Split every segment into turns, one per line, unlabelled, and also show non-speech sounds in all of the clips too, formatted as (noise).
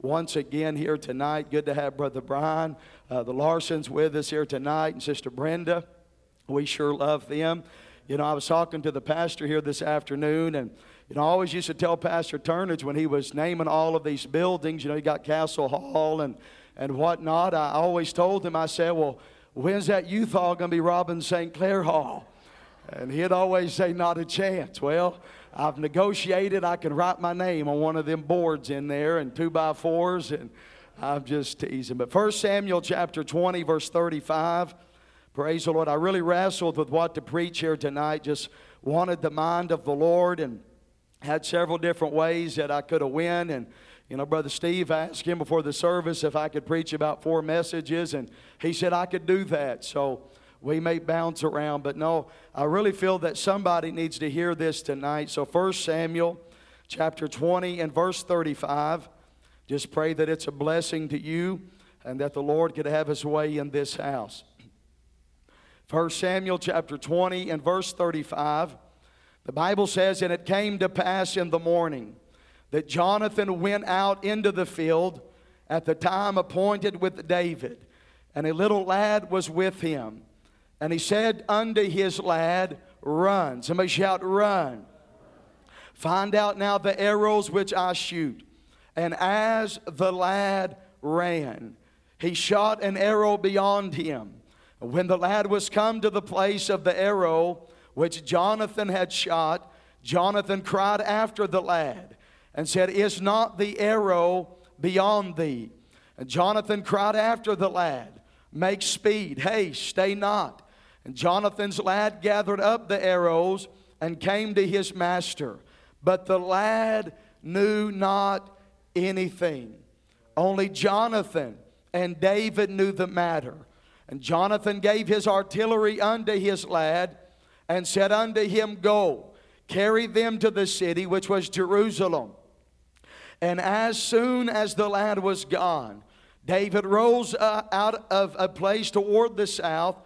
once again here tonight. Good to have Brother Brian, uh, the Larsons with us here tonight, and Sister Brenda. We sure love them. You know, I was talking to the pastor here this afternoon, and you know, I always used to tell Pastor Turnage when he was naming all of these buildings, you know, he got Castle Hall and, and whatnot. I always told him, I said, well, when's that youth hall going to be Robin St. Clair Hall? And he'd always say, not a chance. Well, I've negotiated. I can write my name on one of them boards in there and two by fours, and I'm just teasing. But 1 Samuel chapter 20, verse 35. Praise the Lord. I really wrestled with what to preach here tonight. Just wanted the mind of the Lord and had several different ways that I could have went. And, you know, Brother Steve asked him before the service if I could preach about four messages, and he said I could do that. So we may bounce around, but no, I really feel that somebody needs to hear this tonight. So 1 Samuel chapter 20 and verse 35. Just pray that it's a blessing to you and that the Lord could have his way in this house. 1 Samuel chapter 20 and verse 35, the Bible says, And it came to pass in the morning that Jonathan went out into the field at the time appointed with David, and a little lad was with him. And he said unto his lad, Run. Somebody shout, Run. Find out now the arrows which I shoot. And as the lad ran, he shot an arrow beyond him when the lad was come to the place of the arrow which Jonathan had shot, Jonathan cried after the lad and said, Is not the arrow beyond thee? And Jonathan cried after the lad, Make speed, haste, stay not. And Jonathan's lad gathered up the arrows and came to his master. But the lad knew not anything. Only Jonathan and David knew the matter. And Jonathan gave his artillery unto his lad and said unto him, Go, carry them to the city which was Jerusalem. And as soon as the lad was gone, David rose uh, out of a place toward the south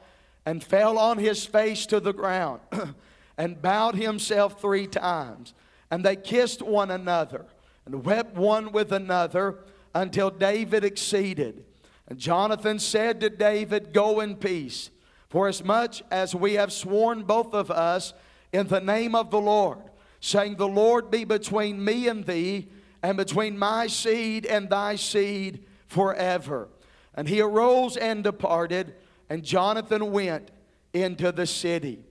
and fell on his face to the ground (clears throat) and bowed himself three times. And they kissed one another and wept one with another until David exceeded. And Jonathan said to David, Go in peace, for as much as we have sworn both of us in the name of the Lord, saying, The Lord be between me and thee, and between my seed and thy seed forever. And he arose and departed, and Jonathan went into the city.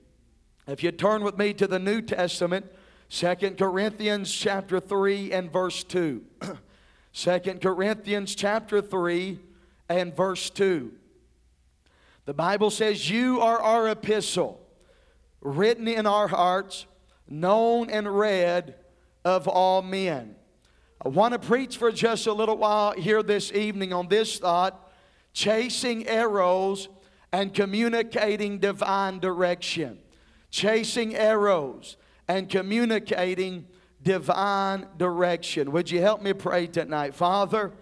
If you turn with me to the New Testament, Second Corinthians chapter 3 and verse 2. (clears throat) 2 Corinthians chapter 3 and verse 2. The Bible says, You are our epistle, written in our hearts, known and read of all men. I want to preach for just a little while here this evening on this thought chasing arrows and communicating divine direction. Chasing arrows and communicating divine direction. Would you help me pray tonight? Father,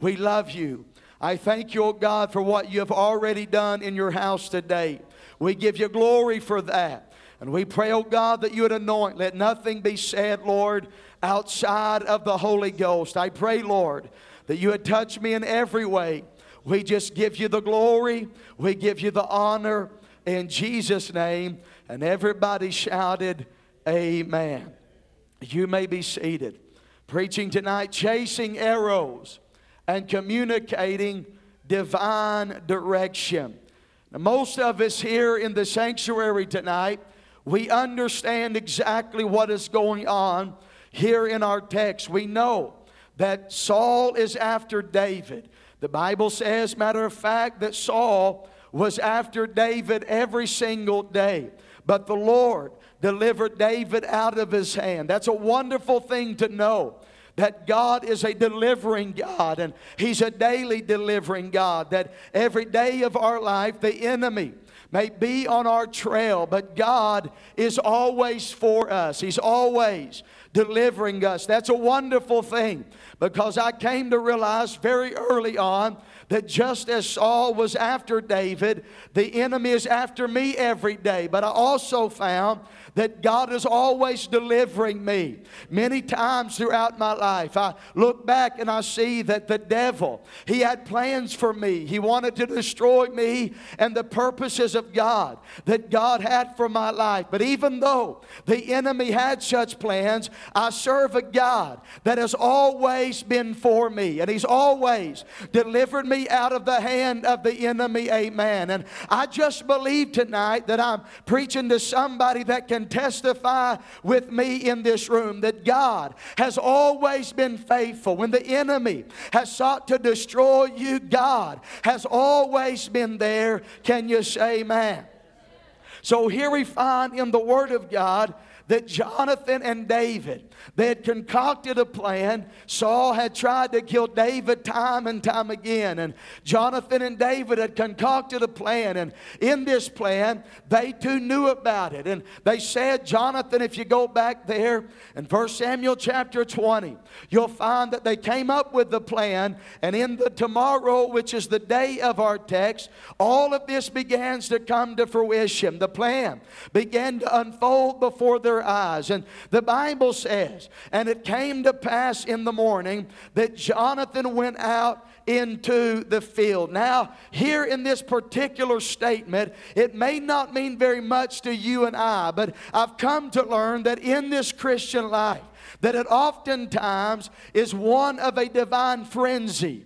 we love you. I thank you, God, for what you have already done in your house today. We give you glory for that. And we pray, oh God, that you would anoint. Let nothing be said, Lord, outside of the Holy Ghost. I pray, Lord, that you would touch me in every way. We just give you the glory, we give you the honor in Jesus' name. And everybody shouted, Amen. You may be seated. Preaching tonight, chasing arrows and communicating divine direction. Now, most of us here in the sanctuary tonight, we understand exactly what is going on here in our text. We know that Saul is after David. The Bible says, matter of fact, that Saul was after David every single day. But the Lord delivered David out of his hand. That's a wonderful thing to know that God is a delivering God and He's a daily delivering God. That every day of our life, the enemy may be on our trail, but God is always for us. He's always delivering us. That's a wonderful thing because I came to realize very early on that just as Saul was after David, the enemy is after me every day. But I also found that God is always delivering me. Many times throughout my life, I look back and I see that the devil, he had plans for me. He wanted to destroy me and the purposes of God that God had for my life. But even though the enemy had such plans, I serve a God that has always been for me and he's always delivered me out of the hand of the enemy. Amen. And I just believe tonight that I'm preaching to somebody that can can testify with me in this room that God has always been faithful. When the enemy has sought to destroy you, God has always been there. Can you say amen? So here we find in the Word of God that Jonathan and David they had concocted a plan. Saul had tried to kill David time and time again. And Jonathan and David had concocted a plan. And in this plan, they too knew about it. And they said, Jonathan, if you go back there in 1 Samuel chapter 20, you'll find that they came up with the plan. And in the tomorrow, which is the day of our text, all of this begins to come to fruition. The plan began to unfold before their eyes. And the Bible says, And it came to pass in the morning that Jonathan went out into the field. Now, here in this particular statement, it may not mean very much to you and I, but I've come to learn that in this Christian life, that it oftentimes is one of a divine frenzy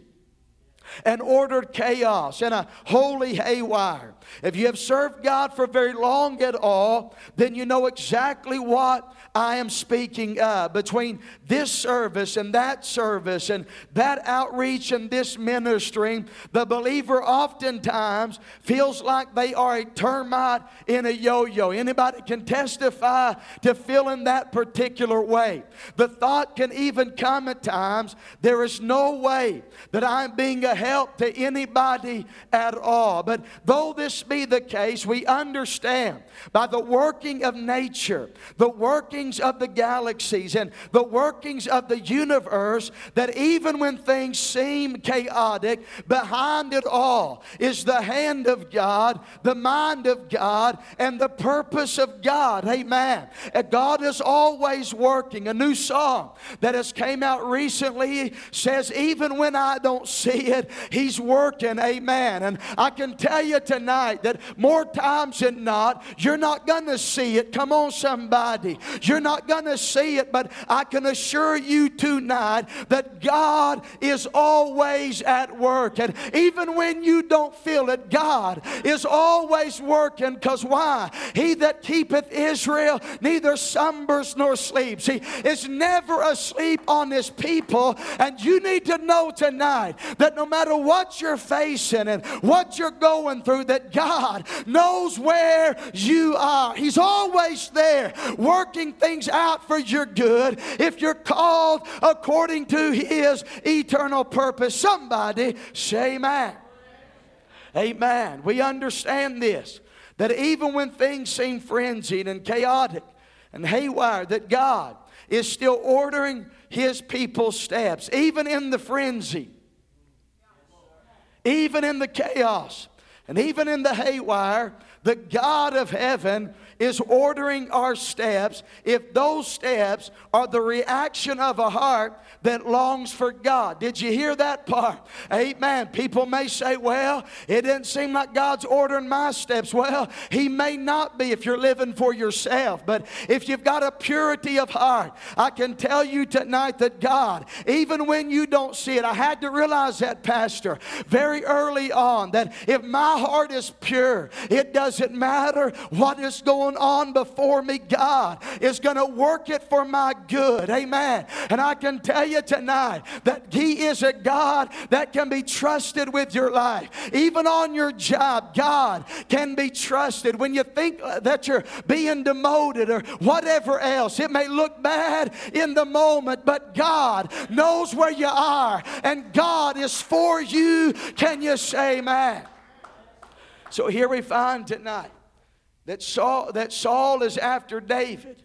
and ordered chaos and a holy haywire. If you have served God for very long at all, then you know exactly what I am speaking of. Between this service and that service and that outreach and this ministry, the believer oftentimes feels like they are a termite in a yo-yo. Anybody can testify to feeling that particular way. The thought can even come at times, there is no way that I'm being a help to anybody at all. But though this be the case, we understand by the working of nature, the workings of the galaxies, and the workings of the universe, that even when things seem chaotic, behind it all is the hand of God, the mind of God, and the purpose of God. Amen. God is always working. A new song that has came out recently says, even when I don't see it, He's working. Amen. And I can tell you tonight that more times than not, you're not going to see it. Come on, somebody. You're not going to see it, but I can assure you tonight that God is always at work. And even when you don't feel it, God is always working. Because why? He that keepeth Israel neither slumbers nor sleeps. He is never asleep on his people. And you need to know tonight that no matter what you're facing and what you're going through, that God knows where you are. He's always there working things out for your good if you're called according to His eternal purpose. Somebody say, Amen. Amen. We understand this that even when things seem frenzied and chaotic and haywire, that God is still ordering His people's steps, even in the frenzy even in the chaos and even in the haywire, the God of heaven is ordering our steps if those steps are the reaction of a heart that longs for God. Did you hear that part? Amen. People may say, well, it didn't seem like God's ordering my steps. Well, He may not be if you're living for yourself, but if you've got a purity of heart, I can tell you tonight that God, even when you don't see it, I had to realize that, Pastor, very early on, that if my heart is pure, it doesn't matter what is going going on before me, God is going to work it for my good. Amen. And I can tell you tonight that He is a God that can be trusted with your life. Even on your job, God can be trusted. When you think that you're being demoted or whatever else, it may look bad in the moment, but God knows where you are and God is for you. Can you say amen? So here we find tonight that Saul, that Saul is after David.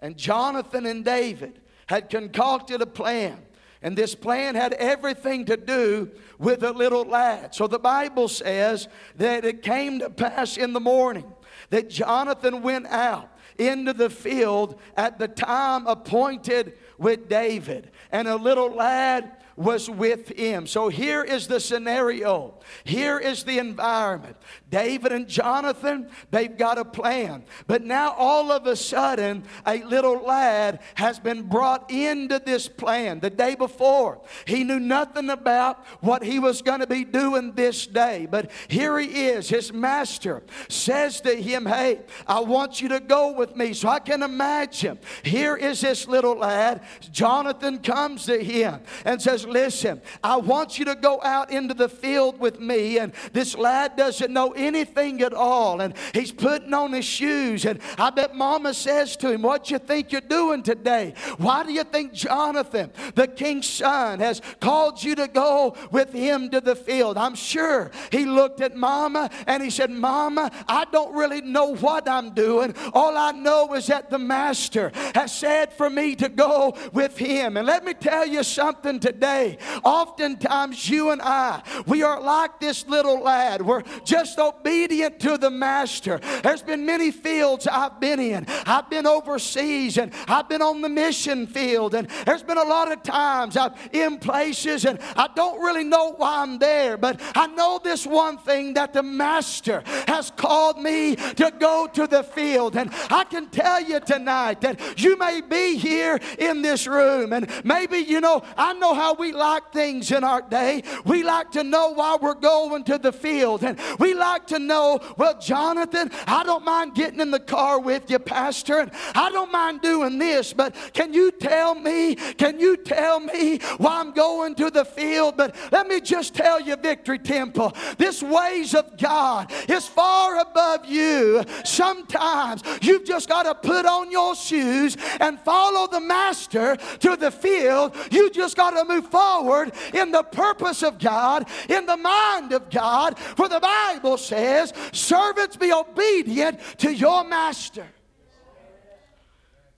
And Jonathan and David had concocted a plan. And this plan had everything to do with a little lad. So the Bible says that it came to pass in the morning that Jonathan went out into the field at the time appointed with David. And a little lad was with him. So here is the scenario. Here is the environment. David and Jonathan, they've got a plan. But now all of a sudden, a little lad has been brought into this plan. The day before, he knew nothing about what he was going to be doing this day. But here he is. His master says to him, Hey, I want you to go with me. So I can imagine. Here is this little lad. Jonathan comes to him and says, Listen, I want you to go out into the field with me. And this lad doesn't know anything at all. And he's putting on his shoes. And I bet mama says to him, What you think you're doing today? Why do you think Jonathan, the king's son, has called you to go with him to the field? I'm sure he looked at mama and he said, Mama, I don't really know what I'm doing. All I know is that the master has said for me to go with him. And let me tell you something today. Oftentimes, you and I, we are like this little lad. We're just obedient to the master. There's been many fields I've been in. I've been overseas and I've been on the mission field. And there's been a lot of times I'm in places and I don't really know why I'm there. But I know this one thing that the master has called me to go to the field. And I can tell you tonight that you may be here in this room and maybe, you know, I know how we like things in our day. We like to know why we're going to the field. And we like to know, well, Jonathan, I don't mind getting in the car with you, Pastor, and I don't mind doing this, but can you tell me, can you tell me why I'm going to the field? But let me just tell you, Victory Temple, this ways of God is far above you. Sometimes you've just got to put on your shoes and follow the master to the field. You just got to move forward in the purpose of God, in the mind of God, for the Bible says, Servants, be obedient to your master.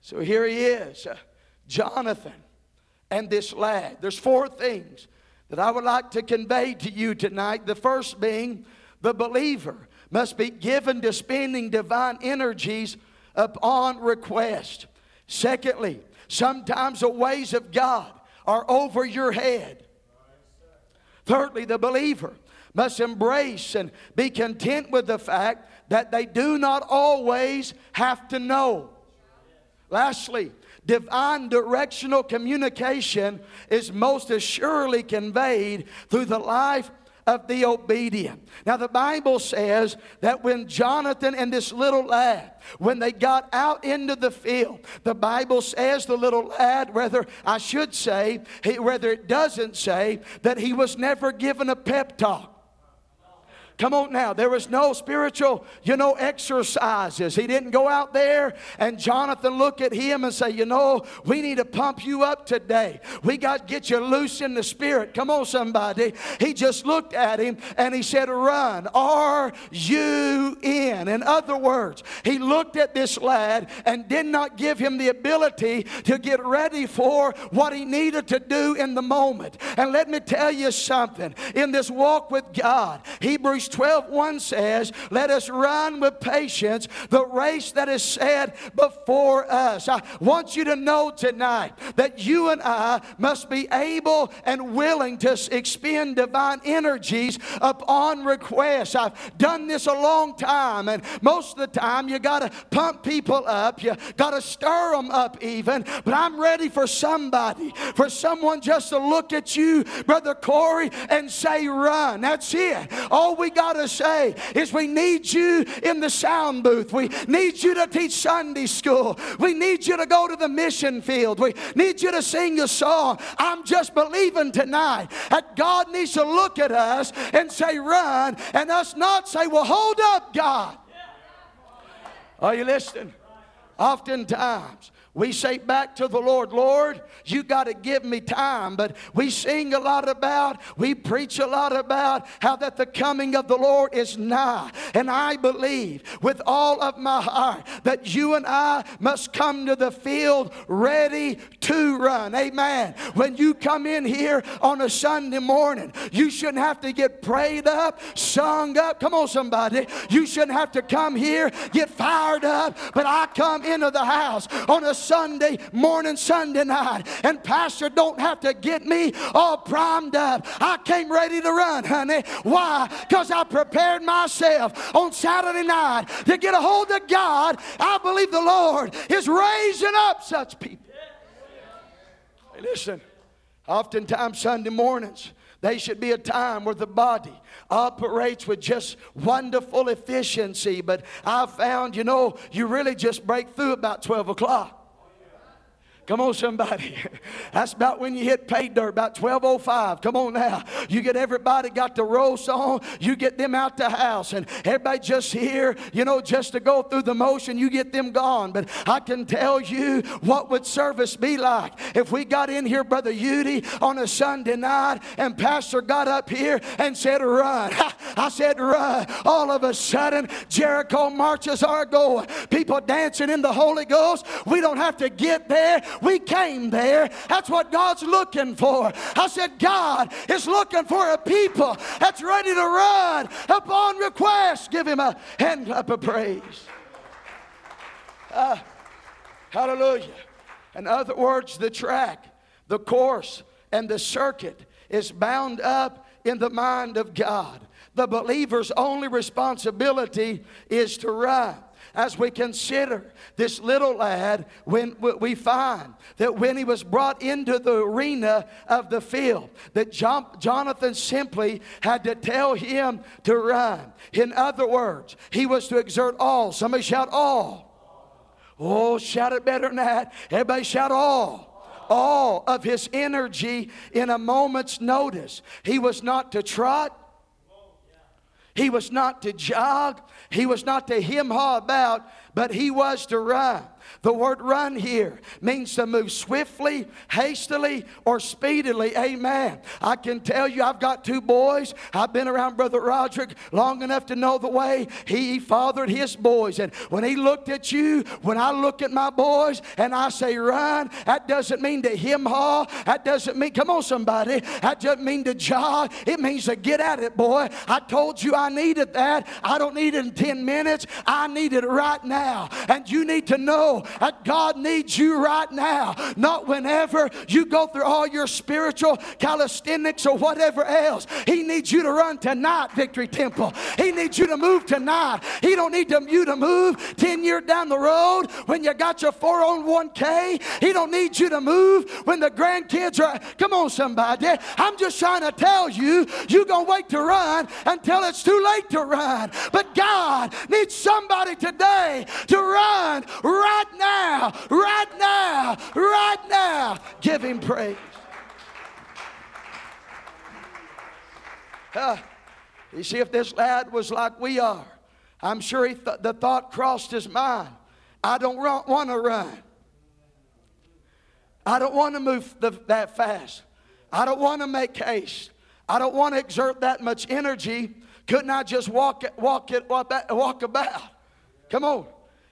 So here he is, uh, Jonathan and this lad. There's four things that I would like to convey to you tonight. The first being the believer must be given to spending divine energies upon request. Secondly, sometimes the ways of God are over your head. Thirdly, the believer must embrace and be content with the fact that they do not always have to know. Lastly, divine directional communication is most assuredly conveyed through the life of the obedient. Now, the Bible says that when Jonathan and this little lad, when they got out into the field, the Bible says the little lad, whether I should say, whether it doesn't say, that he was never given a pep talk. Come on now. There was no spiritual, you know, exercises. He didn't go out there and Jonathan look at him and say, you know, we need to pump you up today. We got to get you loose in the spirit. Come on, somebody. He just looked at him and he said, run. Are you in? In other words, he looked at this lad and did not give him the ability to get ready for what he needed to do in the moment. And let me tell you something. In this walk with God, Hebrews 12 1 says, Let us run with patience the race that is set before us. I want you to know tonight that you and I must be able and willing to expend divine energies upon request. I've done this a long time, and most of the time you got to pump people up, you got to stir them up even. But I'm ready for somebody, for someone just to look at you, Brother Corey, and say, Run. That's it. All we got to say is we need you in the sound booth. We need you to teach Sunday school. We need you to go to the mission field. We need you to sing a song. I'm just believing tonight that God needs to look at us and say, run, and us not say, well, hold up, God. Are you listening? Oftentimes, We say back to the Lord, Lord, you got to give me time. But we sing a lot about, we preach a lot about how that the coming of the Lord is nigh. And I believe with all of my heart that you and I must come to the field ready to run. Amen. When you come in here on a Sunday morning, you shouldn't have to get prayed up, sung up. Come on, somebody. You shouldn't have to come here, get fired up. But I come into the house on a Sunday morning, Sunday night. And Pastor don't have to get me all primed up. I came ready to run, honey. Why? Because I prepared myself on Saturday night to get a hold of God. I believe the Lord is raising up such people. Hey, listen, oftentimes Sunday mornings, they should be a time where the body operates with just wonderful efficiency. But I found, you know, you really just break through about 12 o'clock. Come on, somebody. (laughs) That's about when you hit pay dirt, about 1205. Come on now. You get everybody got the roast on, you get them out the house, and everybody just here, you know, just to go through the motion, you get them gone. But I can tell you what would service be like if we got in here, Brother Udy, on a Sunday night, and Pastor got up here and said, Run. (laughs) I said, Run. All of a sudden, Jericho marches are going. People dancing in the Holy Ghost. We don't have to get there. We came there. That's what God's looking for. I said, God is looking for a people that's ready to run upon request. Give him a hand clap of praise. Uh, hallelujah. In other words, the track, the course, and the circuit is bound up in the mind of God. The believer's only responsibility is to run as we consider this little lad, when we find that when he was brought into the arena of the field, that Jonathan simply had to tell him to run. In other words, he was to exert all. Somebody shout all. Oh, shout it better than that. Everybody shout all all of his energy in a moment's notice. He was not to trot, he was not to jog, he was not to him haw about, but he was to run. The word run here means to move swiftly, hastily, or speedily. Amen. I can tell you, I've got two boys. I've been around Brother Roderick long enough to know the way he fathered his boys. And when he looked at you, when I look at my boys and I say run, that doesn't mean to him haw. That doesn't mean, come on, somebody. That doesn't mean to jog. It means to get at it, boy. I told you I needed that. I don't need it in 10 minutes. I need it right now. And you need to know that God needs you right now, not whenever you go through all your spiritual calisthenics or whatever else. He needs you to run tonight, Victory Temple. He needs you to move tonight. He don't need to, you to move 10 years down the road when you got your 401k. He don't need you to move when the grandkids are. Come on, somebody. I'm just trying to tell you, you're going to wait to run until it's too late to run. But God needs somebody today to run right now, right now, right now. Give him praise. Uh, you see, if this lad was like we are, I'm sure th- the thought crossed his mind I don't want to run. I don't want to move the, that fast. I don't want to make haste. I don't want to exert that much energy. Couldn't I just walk, it, walk, it, walk about? Come on.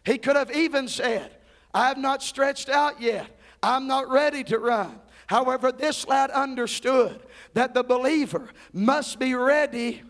He could have even said, I have not stretched out yet. I'm not ready to run. However, this lad understood that the believer must be ready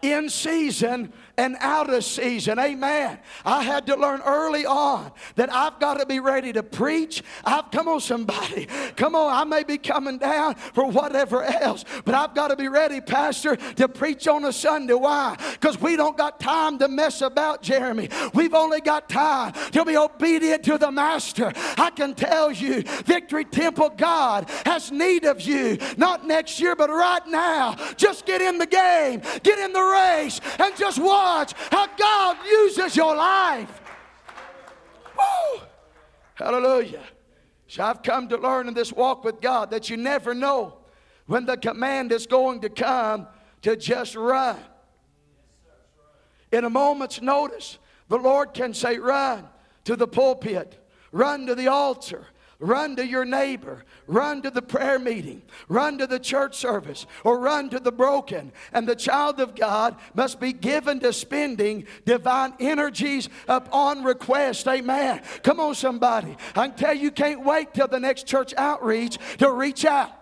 in season and out of season. Amen. I had to learn early on that I've got to be ready to preach. I've come on somebody. Come on, I may be coming down for whatever else, but I've got to be ready, Pastor, to preach on a Sunday. Why? Because we don't got time to mess about, Jeremy. We've only got time to be obedient to the Master. I can tell you, Victory Temple, God has need of you. Not next year, but right now. Just get in the game, get in the race, and just walk how God uses your life. Woo! Hallelujah. So I've come to learn in this walk with God that you never know when the command is going to come to just run. In a moment's notice, the Lord can say, Run to the pulpit, run to the altar, Run to your neighbor. Run to the prayer meeting. Run to the church service or run to the broken. And the child of God must be given to spending divine energies upon request. Amen. Come on, somebody. I can tell you, you can't wait till the next church outreach to reach out.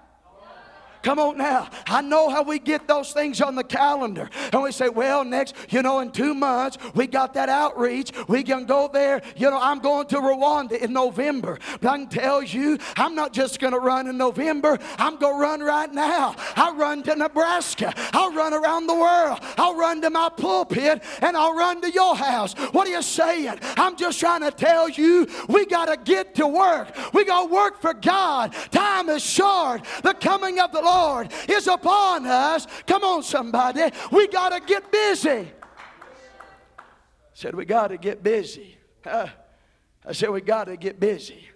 Come on now. I know how we get those things on the calendar. And we say, well, next, you know, in two months, we got that outreach. We can go there. You know, I'm going to Rwanda in November. But I can tell you, I'm not just going to run in November. I'm going to run right now. I run to Nebraska. I'll run around the world. I'll run to my pulpit and I'll run to your house. What are you saying? I'm just trying to tell you, we got to get to work. We got to work for God. Time is short. The coming of the Lord Lord is upon us. Come on, somebody. We got to get busy. Said, we got to get busy. Uh, I said, we got to get busy.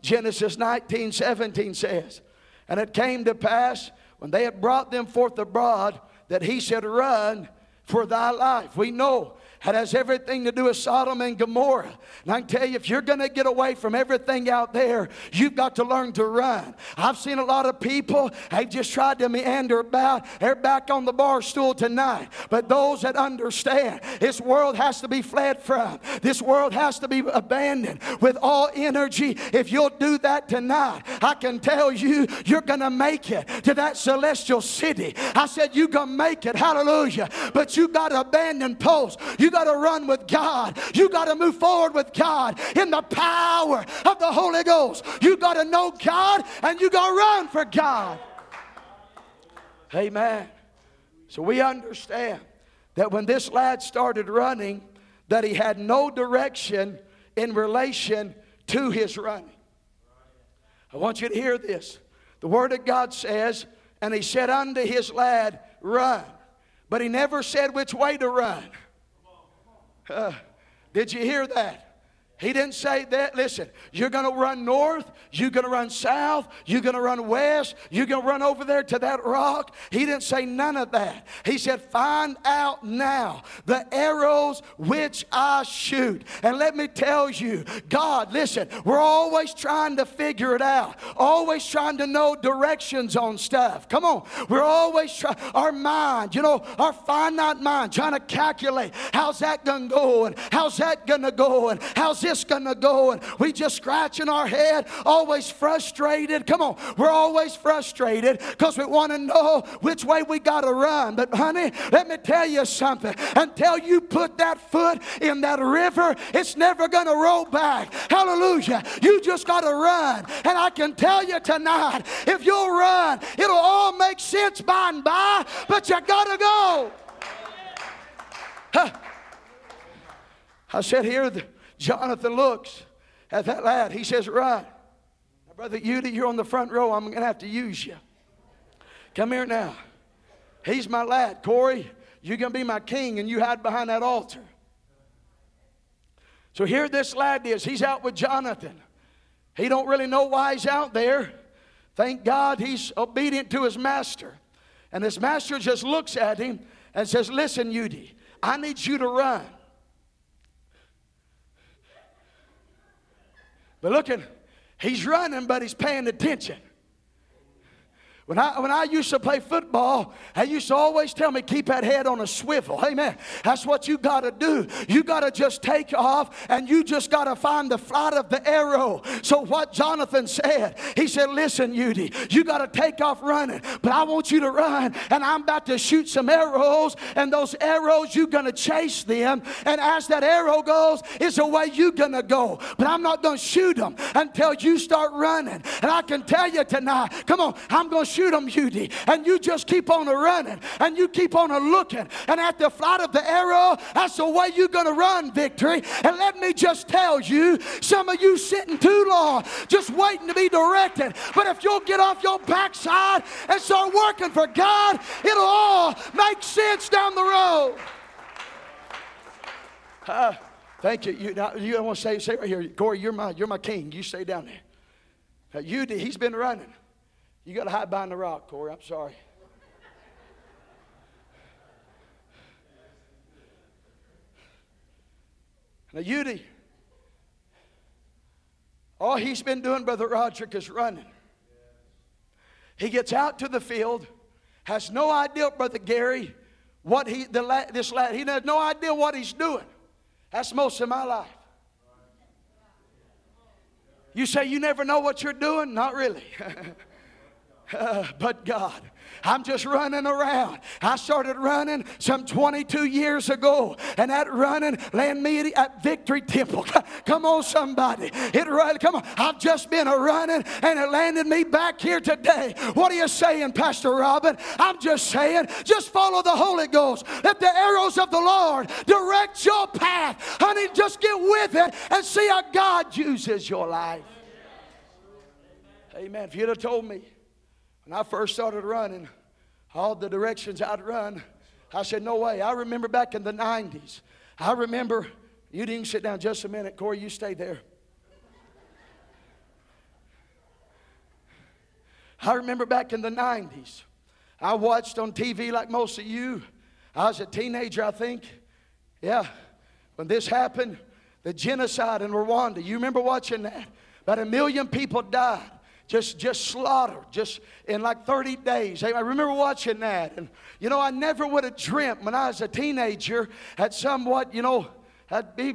Genesis 19 17 says, And it came to pass when they had brought them forth abroad that he said, Run for thy life. We know it has everything to do with Sodom and Gomorrah. And I can tell you, if you're going to get away from everything out there, you've got to learn to run. I've seen a lot of people, they've just tried to meander about. They're back on the bar stool tonight. But those that understand, this world has to be fled from, this world has to be abandoned with all energy. If you'll do that tonight, I can tell you, you're going to make it to that celestial city. I said, you're going to make it. Hallelujah. But you've got to abandon posts. You got to run with God. You got to move forward with God in the power of the Holy Ghost. You got to know God and you got to run for God. Amen. So we understand that when this lad started running, that he had no direction in relation to his running. I want you to hear this. The Word of God says, and he said unto his lad, Run. But he never said which way to run. Uh, did you hear that? He didn't say that. Listen, you're going to run north, you're going to run south, you're going to run west, you're going to run over there to that rock. He didn't say none of that. He said, Find out now the arrows which I shoot. And let me tell you, God, listen, we're always trying to figure it out, always trying to know directions on stuff. Come on, we're always trying, our mind, you know, our finite mind, trying to calculate how's that going to go and how's that going to go and how's this going to go? And we just scratching our head, always frustrated. Come on, we're always frustrated because we want to know which way we got to run. But, honey, let me tell you something. Until you put that foot in that river, it's never going to roll back. Hallelujah. You just got to run. And I can tell you tonight, if you'll run, it'll all make sense by and by, but you got to go. Huh. I said here, Jonathan looks at that lad. He says, Run. Now, Brother Udy, you're on the front row. I'm going to have to use you. Come here now. He's my lad. Corey, you're going to be my king, and you hide behind that altar. So here this lad is. He's out with Jonathan. He don't really know why he's out there. Thank God he's obedient to his master. And his master just looks at him and says, Listen, Udy, I need you to run. But looking, he's running, but he's paying attention. When I, when I used to play football, they used to always tell me, keep that head on a swivel. Amen. That's what you got to do. You got to just take off and you just got to find the flight of the arrow. So, what Jonathan said, he said, Listen, Udy, you got to take off running, but I want you to run and I'm about to shoot some arrows, and those arrows, you're going to chase them. And as that arrow goes, it's the way you're going to go. But I'm not going to shoot them until you start running. And I can tell you tonight, come on, I'm going to shoot them, Udy. And you just keep on a running and you keep on a looking. And at the flight of the arrow, that's the way you're going to run victory. And let me just tell you, some of you sitting too long just waiting to be directed. But if you'll get off your backside and start working for God, it'll all make sense down the road. Uh, thank you. You, now, you want to say, say right here, Corey, you're my, you're my king. You stay down there. Uh, you, he's been running. You got to hide behind the rock, Corey. I'm sorry. Now, Udy, All he's been doing, Brother Roderick, is running. He gets out to the field, has no idea, Brother Gary, what he, the this lad, he has no idea what he's doing. That's most of my life. You say you never know what you're doing? Not really. (laughs) (sighs) but God. I'm just running around. I started running some 22 years ago, and that running landed me at Victory Temple. (laughs) Come on, somebody. It run, come on. I've just been a running, and it landed me back here today. What are you saying, Pastor Robin? I'm just saying, just follow the Holy Ghost. Let the arrows of the Lord direct your path. Honey, just get with it and see how God uses your life. Amen. If you'd have told me when I first started running, all the directions I'd run, I said, No way. I remember back in the 90s. I remember, you didn't sit down just a minute. Corey, you stay there. I remember back in the 90s. I watched on TV like most of you. I was a teenager, I think. Yeah. When this happened, the genocide in Rwanda, you remember watching that? About a million people died just just slaughtered just in like 30 days. I remember watching that and you know i never would have dreamt when i was a teenager at somewhat you know I'd be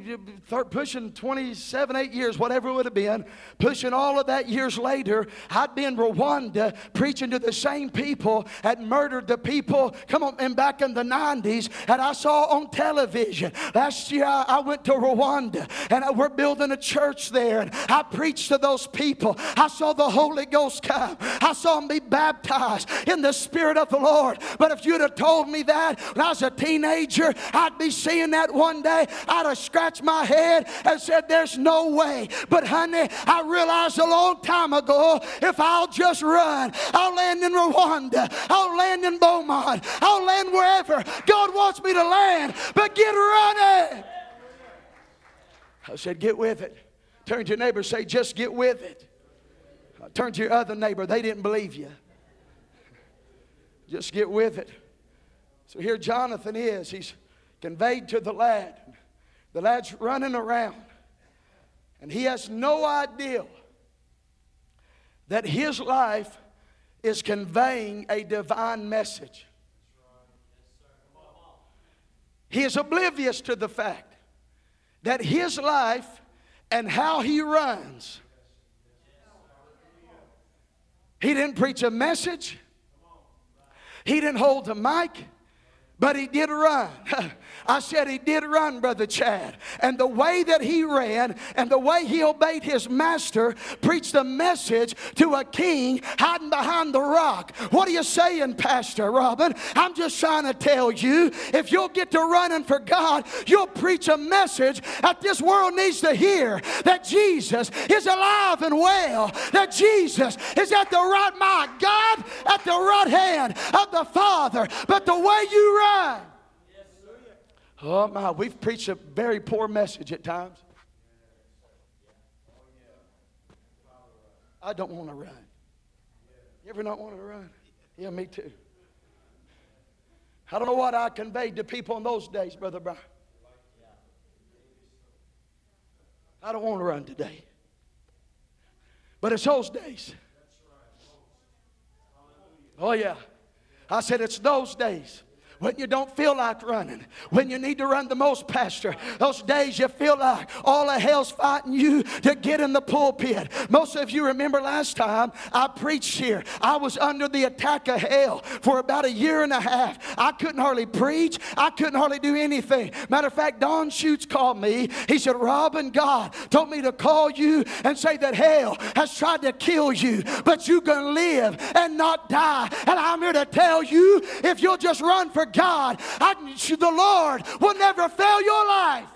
pushing 27, 8 years, whatever it would have been, pushing all of that years later. I'd be in Rwanda preaching to the same people that murdered the people, come on, and back in the 90s, and I saw on television. Last year I went to Rwanda and we're building a church there, and I preached to those people. I saw the Holy Ghost come, I saw them be baptized in the Spirit of the Lord. But if you'd have told me that when I was a teenager, I'd be seeing that one day. I'd have scratched my head and said, There's no way. But, honey, I realized a long time ago if I'll just run, I'll land in Rwanda, I'll land in Beaumont, I'll land wherever God wants me to land. But get running. I said, Get with it. Turn to your neighbor say, Just get with it. Turn to your other neighbor, they didn't believe you. Just get with it. So here Jonathan is. He's conveyed to the lad. The lad's running around, and he has no idea that his life is conveying a divine message. He is oblivious to the fact that his life and how he runs. He didn't preach a message. He didn't hold the mic, but he did run. I said he did run, Brother Chad. And the way that he ran and the way he obeyed his master preached a message to a king hiding behind the rock. What are you saying, Pastor Robin? I'm just trying to tell you if you'll get to running for God, you'll preach a message that this world needs to hear that Jesus is alive and well, that Jesus is at the right, my God, at the right hand of the Father. But the way you run, Oh my, we've preached a very poor message at times. I don't want to run. You ever not want to run? Yeah, me too. I don't know what I conveyed to people in those days, Brother Brian. I don't want to run today. But it's those days. Oh, yeah. I said it's those days when you don't feel like running, when you need to run the most, Pastor. Those days you feel like all of hell's fighting you to get in the pulpit. Most of you remember last time I preached here, I was under the attack of hell for about a year and a half. I couldn't hardly preach, I couldn't hardly do anything. Matter of fact, Don Schutz called me. He said, Robin, God told me to call you and say that hell has tried to kill you, but you're going to live and not die. And I'm here to tell you if you'll just run for God, I, the Lord will never fail your life.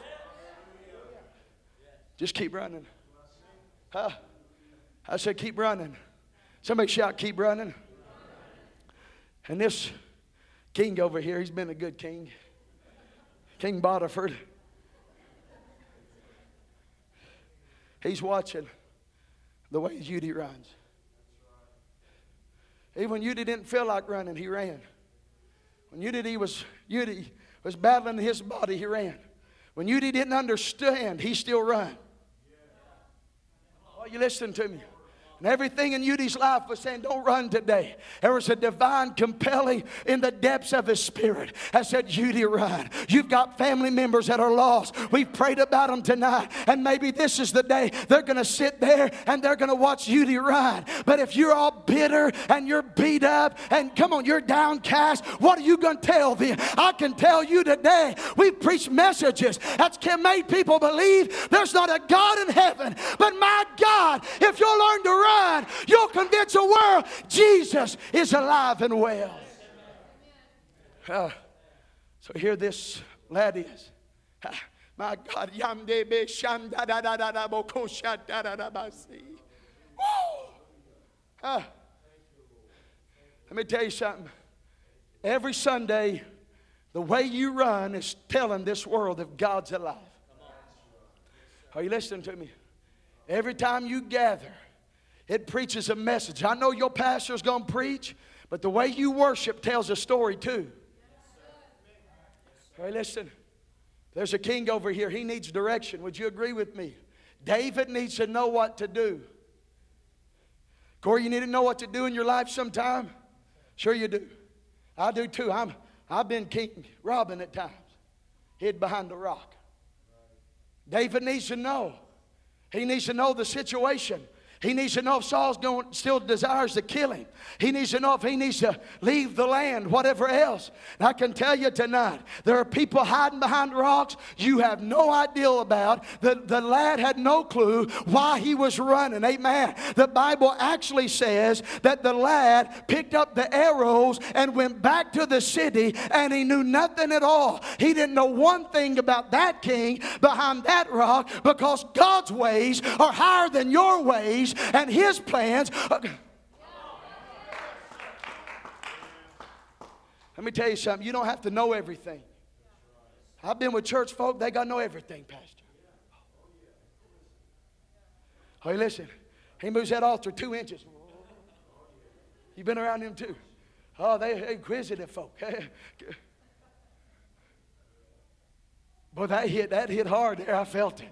Just keep running. Huh? I said, keep running. Somebody shout, keep running. And this king over here, he's been a good king. King Bodiford. He's watching the way Udy runs. Even Udy didn't feel like running, he ran. When Unity was, Unity was battling his body, he ran. When Unity didn't understand, he still ran. Are you listening to me? And everything in Udy's life was saying, Don't run today. There was a divine compelling in the depths of his spirit. I said, Udy, run. You've got family members that are lost. We've prayed about them tonight. And maybe this is the day they're going to sit there and they're going to watch Udy run. But if you're all bitter and you're beat up and come on, you're downcast, what are you going to tell them? I can tell you today, we've preached messages that's made people believe there's not a God in heaven. But my God, if you'll learn to run, you'll convince the world Jesus is alive and well. Uh, so here this lad is. Uh, my God, yamde be shanda da da da da da boko da da da basi. Let me tell you something. Every Sunday, the way you run is telling this world if God's alive. Are you listening to me? Every time you gather, it preaches a message. I know your pastor's going to preach, but the way you worship tells a story too. Hey, listen. There's a king over here. He needs direction. Would you agree with me? David needs to know what to do. Corey, you need to know what to do in your life sometime? Sure you do. I do too. I'm, I've been King Robin at times, hid behind a rock. David needs to know. He needs to know the situation. He needs to know if Saul's going, still desires to kill him. He needs to know if he needs to leave the land, whatever else. And I can tell you tonight, there are people hiding behind rocks you have no idea about. The, the lad had no clue why he was running. Amen. The Bible actually says that the lad picked up the arrows and went back to the city and he knew nothing at all. He didn't know one thing about that king behind that rock because God's ways are higher than your ways and His plans. Uh, Let me tell you something. You don't have to know everything. I've been with church folk, they got to know everything, Pastor. Hey, listen. He moves that altar two inches. You've been around him too. Oh, they, they inquisitive folk. (laughs) Boy, that hit, that hit hard there. I felt it.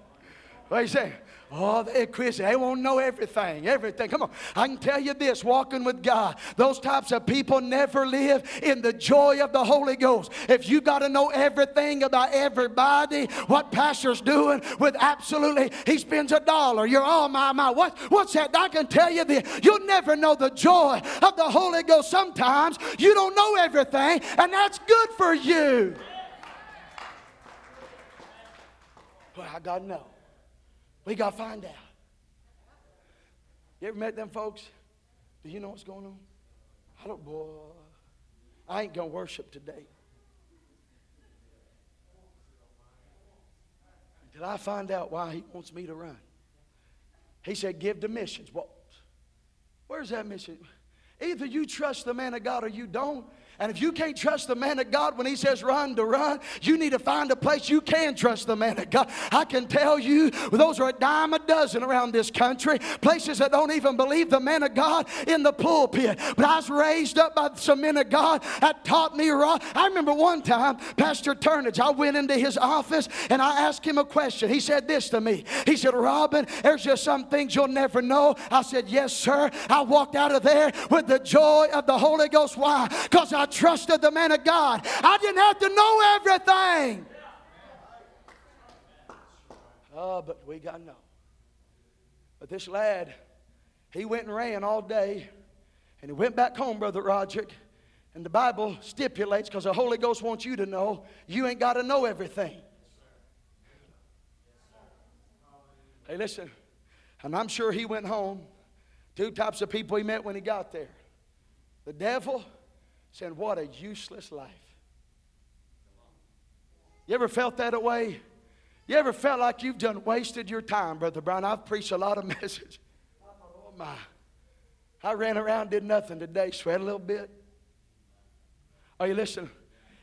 What you say? Oh, they're They won't know everything. Everything. Come on. I can tell you this walking with God, those types of people never live in the joy of the Holy Ghost. If you got to know everything about everybody, what pastor's doing with absolutely, he spends a dollar. You're, oh, my, my. What, what's that? I can tell you this. You'll never know the joy of the Holy Ghost. Sometimes you don't know everything, and that's good for you. Well, I got to know. We got to find out. You ever met them folks? Do you know what's going on? I don't, boy, I ain't going to worship today. Until I find out why he wants me to run. He said, give the missions. Well, where's that mission? Either you trust the man of God or you don't. And if you can't trust the man of God when he says run to run, you need to find a place you can trust the man of God. I can tell you, those are a dime a dozen around this country, places that don't even believe the man of God in the pulpit. But I was raised up by some men of God that taught me right. I remember one time, Pastor Turnage, I went into his office and I asked him a question. He said this to me. He said, Robin, there's just some things you'll never know. I said, Yes, sir. I walked out of there with the joy of the Holy Ghost. Why? Because I I trusted the man of God. I didn't have to know everything. Oh, but we got to know. But this lad, he went and ran all day, and he went back home, Brother Roderick. And the Bible stipulates, because the Holy Ghost wants you to know, you ain't got to know everything. Hey, listen, and I'm sure he went home. Two types of people he met when he got there the devil saying, What a useless life. You ever felt that way? You ever felt like you've done wasted your time, Brother Brown? I've preached a lot of (laughs) messages. Oh my. I ran around, did nothing today, sweat a little bit. Are you listening?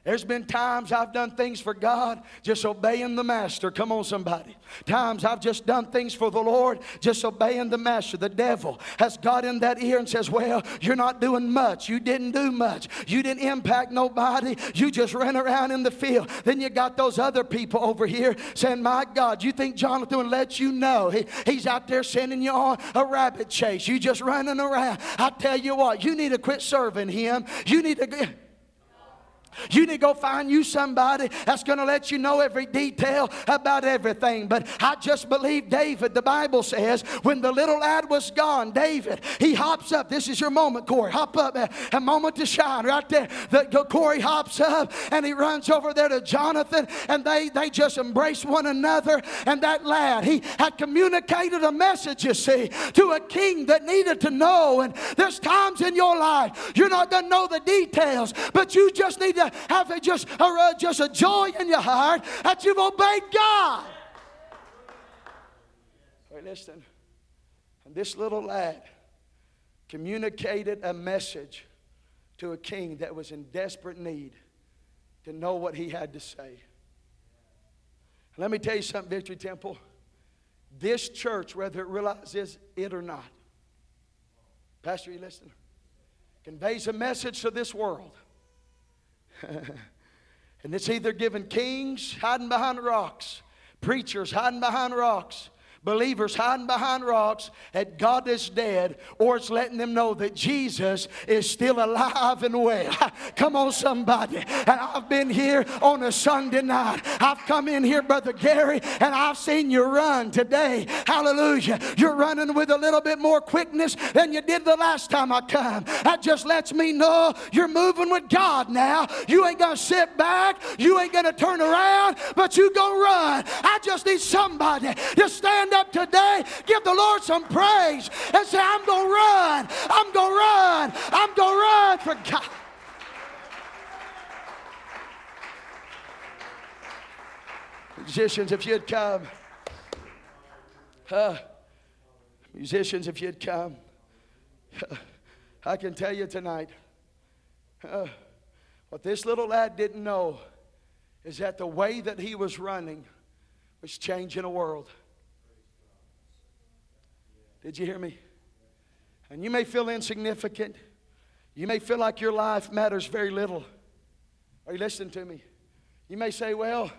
There's been times I've done things for God just obeying the master. Come on, somebody. Times I've just done things for the Lord just obeying the master. The devil has got in that ear and says, Well, you're not doing much. You didn't do much. You didn't impact nobody. You just ran around in the field. Then you got those other people over here saying, My God, you think Jonathan would let you know he, he's out there sending you on a rabbit chase. You just running around. I tell you what, you need to quit serving him. You need to. You need to go find you somebody that's going to let you know every detail about everything. But I just believe David, the Bible says, when the little lad was gone, David, he hops up. This is your moment, Corey. Hop up. A moment to shine right there. The, Corey hops up and he runs over there to Jonathan and they, they just embrace one another. And that lad, he had communicated a message, you see, to a king that needed to know. And there's times in your life you're not going to know the details, but you just need to have a, just, a, just a joy in your heart that you've obeyed God. Wait, listen. And this little lad communicated a message to a king that was in desperate need to know what he had to say. Let me tell you something, Victory Temple. This church, whether it realizes it or not, Pastor, you listen, conveys a message to this world (laughs) and it's either giving kings hiding behind rocks, preachers hiding behind rocks, believers hiding behind rocks that God is dead, or it's letting them know that Jesus is still alive and well. (laughs) Come on, somebody. And I've been here on a Sunday night. I've come in here, Brother Gary, and I've seen you run today. Hallelujah. You're running with a little bit more quickness than you did the last time I come. That just lets me know you're moving with God now. You ain't going to sit back, you ain't going to turn around, but you going to run. I just need somebody to stand stand up today, give the Lord some praise, and say, I'm going to run. I'm going to run. I'm going to run for God. Musicians, if you'd come. Uh, musicians, if you'd come. Uh, I can tell you tonight uh, what this little lad didn't know is that the way that he was running was changing a world. Did you hear me? And you may feel insignificant. You may feel like your life matters very little. Are you listening to me? You may say, Well,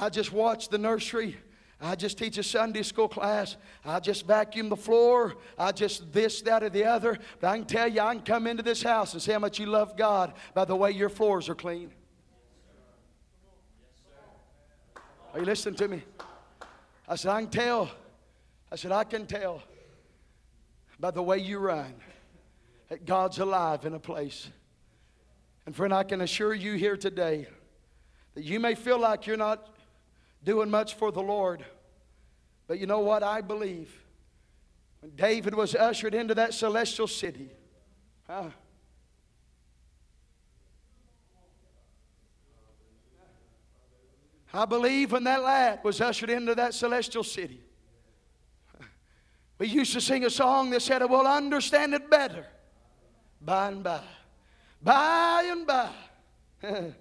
I just watch the nursery. I just teach a Sunday school class. I just vacuum the floor. I just this, that, or the other. But I can tell you, I can come into this house and say how much you love God by the way your floors are clean. Are you listening to me? I said, I can tell I said, I can tell by the way you run that God's alive in a place. And friend, I can assure you here today that you may feel like you're not doing much for the Lord. But you know what? I believe when David was ushered into that celestial city, huh? I believe when that lad was ushered into that celestial city, we used to sing a song that said, We'll understand it better by and by. By and by. (laughs)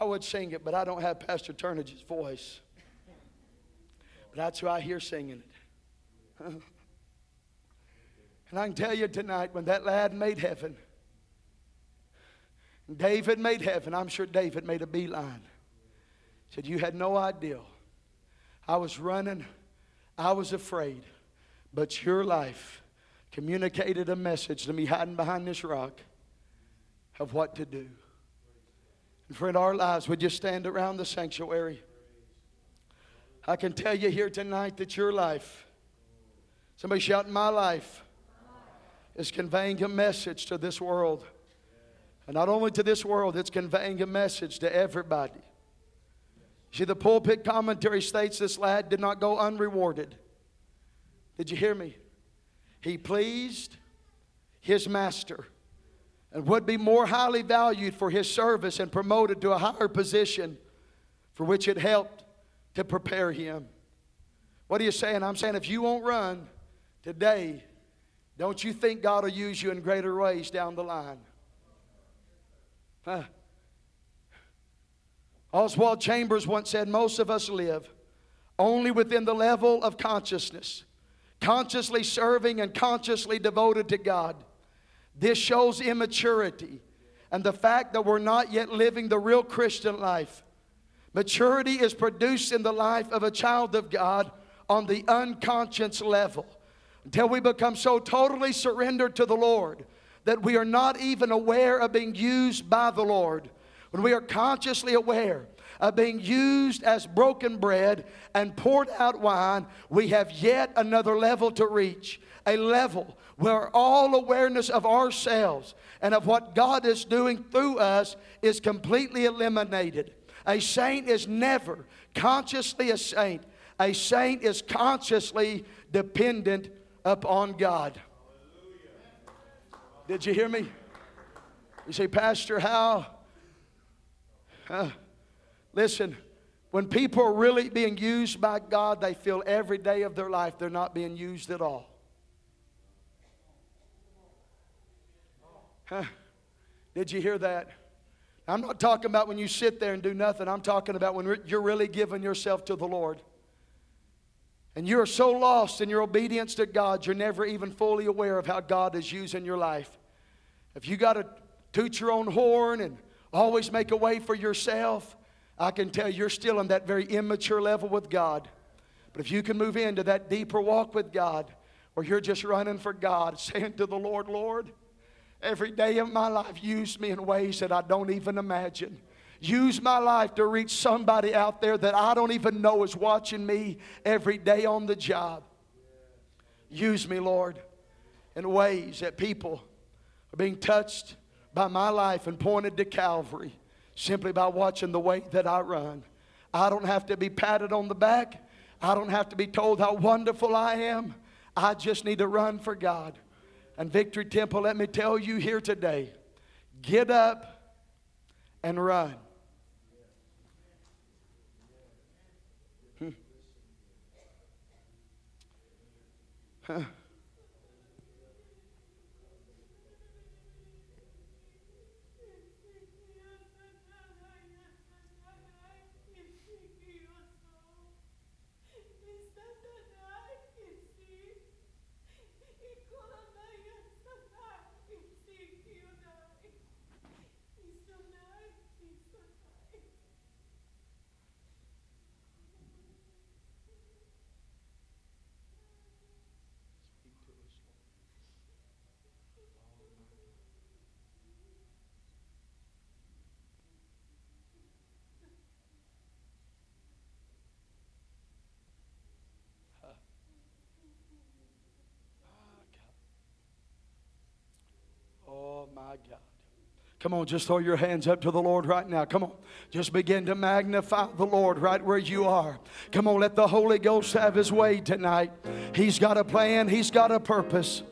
I would sing it, but I don't have Pastor Turnage's voice. But that's who I hear singing it. (laughs) and I can tell you tonight, when that lad made heaven, David made heaven, I'm sure David made a beeline. Said, You had no idea. I was running I was afraid, but your life communicated a message to me hiding behind this rock of what to do. And friend, our lives would just stand around the sanctuary. I can tell you here tonight that your life, somebody shout, My life, is conveying a message to this world. And not only to this world, it's conveying a message to everybody. See, the pulpit commentary states this lad did not go unrewarded. Did you hear me? He pleased his master and would be more highly valued for his service and promoted to a higher position for which it helped to prepare him. What are you saying? I'm saying if you won't run today, don't you think God will use you in greater ways down the line? Huh. Oswald Chambers once said, Most of us live only within the level of consciousness, consciously serving and consciously devoted to God. This shows immaturity and the fact that we're not yet living the real Christian life. Maturity is produced in the life of a child of God on the unconscious level until we become so totally surrendered to the Lord that we are not even aware of being used by the Lord. When we are consciously aware of being used as broken bread and poured out wine, we have yet another level to reach. A level where all awareness of ourselves and of what God is doing through us is completely eliminated. A saint is never consciously a saint, a saint is consciously dependent upon God. Did you hear me? You say, Pastor, how? Uh, listen, when people are really being used by God, they feel every day of their life they're not being used at all. Huh? Did you hear that? I'm not talking about when you sit there and do nothing. I'm talking about when you're really giving yourself to the Lord. And you're so lost in your obedience to God, you're never even fully aware of how God is using your life. If you got to toot your own horn and always make a way for yourself, I can tell you're still on that very immature level with God. But if you can move into that deeper walk with God, where you're just running for God, (laughs) saying to the Lord, Lord, every day of my life, use me in ways that I don't even imagine. Use my life to reach somebody out there that I don't even know is watching me every day on the job. Use me, Lord, in ways that people are being touched by my life and pointed to Calvary simply by watching the way that I run. I don't have to be patted on the back. I don't have to be told how wonderful I am. I just need to run for God. And Victory Temple, let me tell you here today get up and run. Huh. My God. Come on, just throw your hands up to the Lord right now. Come on. Just begin to magnify the Lord right where you are. Come on, let the Holy Ghost have his way tonight. He's got a plan, he's got a purpose.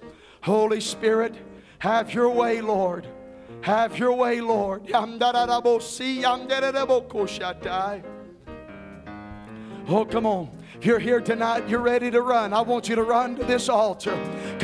Holy Spirit, have your way, Lord. Have your way, Lord. Oh, come on. If you're here tonight, you're ready to run. I want you to run to this altar.